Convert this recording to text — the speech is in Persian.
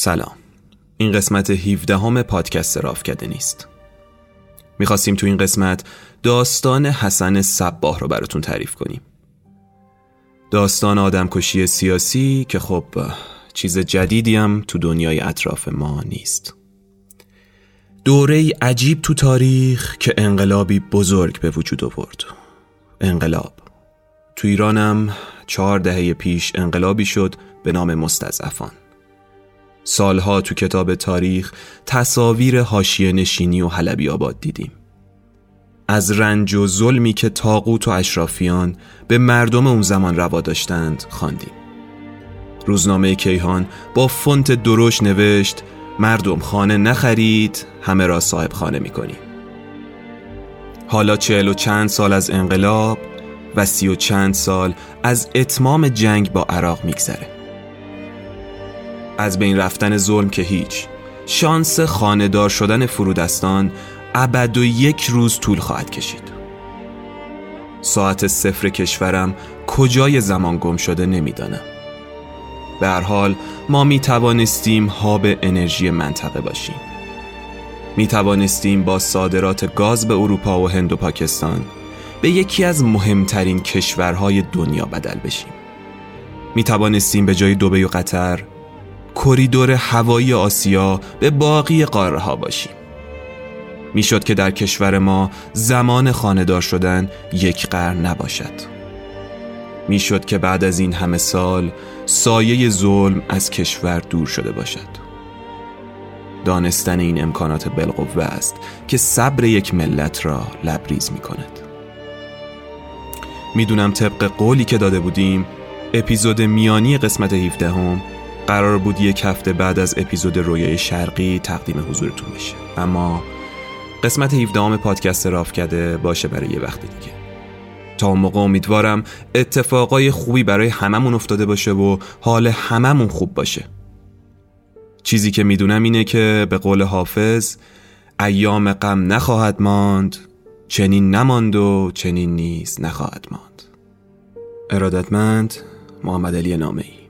سلام. این قسمت 17 همه پادکست رافکده نیست. می‌خواستیم تو این قسمت داستان حسن صباه رو براتون تعریف کنیم. داستان آدمکشی سیاسی که خب چیز جدیدی هم تو دنیای اطراف ما نیست. دوره عجیب تو تاریخ که انقلابی بزرگ به وجود آورد. انقلاب. تو ایرانم چهار دهه پیش انقلابی شد به نام مستضعفان. سالها تو کتاب تاریخ تصاویر حاشیه نشینی و حلبی آباد دیدیم. از رنج و ظلمی که تاقوت و اشرافیان به مردم اون زمان روا داشتند خواندیم. روزنامه کیهان با فونت دروش نوشت مردم خانه نخرید همه را صاحب خانه می‌کنیم حالا چهل و چند سال از انقلاب و سی و چند سال از اتمام جنگ با عراق میگذره. از بین رفتن ظلم که هیچ. شانس خاندار شدن فرودستان ابد و یک روز طول خواهد کشید. ساعت صفر کشورم کجای زمان گم شده نمی‌دانم. به حال ما می توانستیم هاب انرژی منطقه باشیم. می توانستیم با صادرات گاز به اروپا و هند و پاکستان به یکی از مهمترین کشورهای دنیا بدل بشیم. می توانستیم به جای دوبه و قطر کریدور هوایی آسیا به باقی قاره ها باشیم. می‌شد که در کشور ما زمان خاندار شدن یک قرن نباشد. می‌شد که بعد از این همه سال سایه ظلم از کشور دور شده باشد. دانستن این امکانات بالقوه است که صبر یک ملت را لبریز می کند می‌دونم طبق قولی که داده بودیم اپیزود میانی قسمت 17 هم قرار بود یک هفته بعد از اپیزود رویای شرقی تقدیم حضورتون بشه. اما قسمت 17 پادکست راف کرده باشه برای یه وقت دیگه. تا اون موقع امیدوارم اتفاقای خوبی برای هممون افتاده باشه و حال هممون خوب باشه. چیزی که می‌دونم اینه که به قول حافظ ایام غم نخواهد ماند چنین نماند و چنین نیز نخواهد ماند. ارادتمند محمد علی نامه ای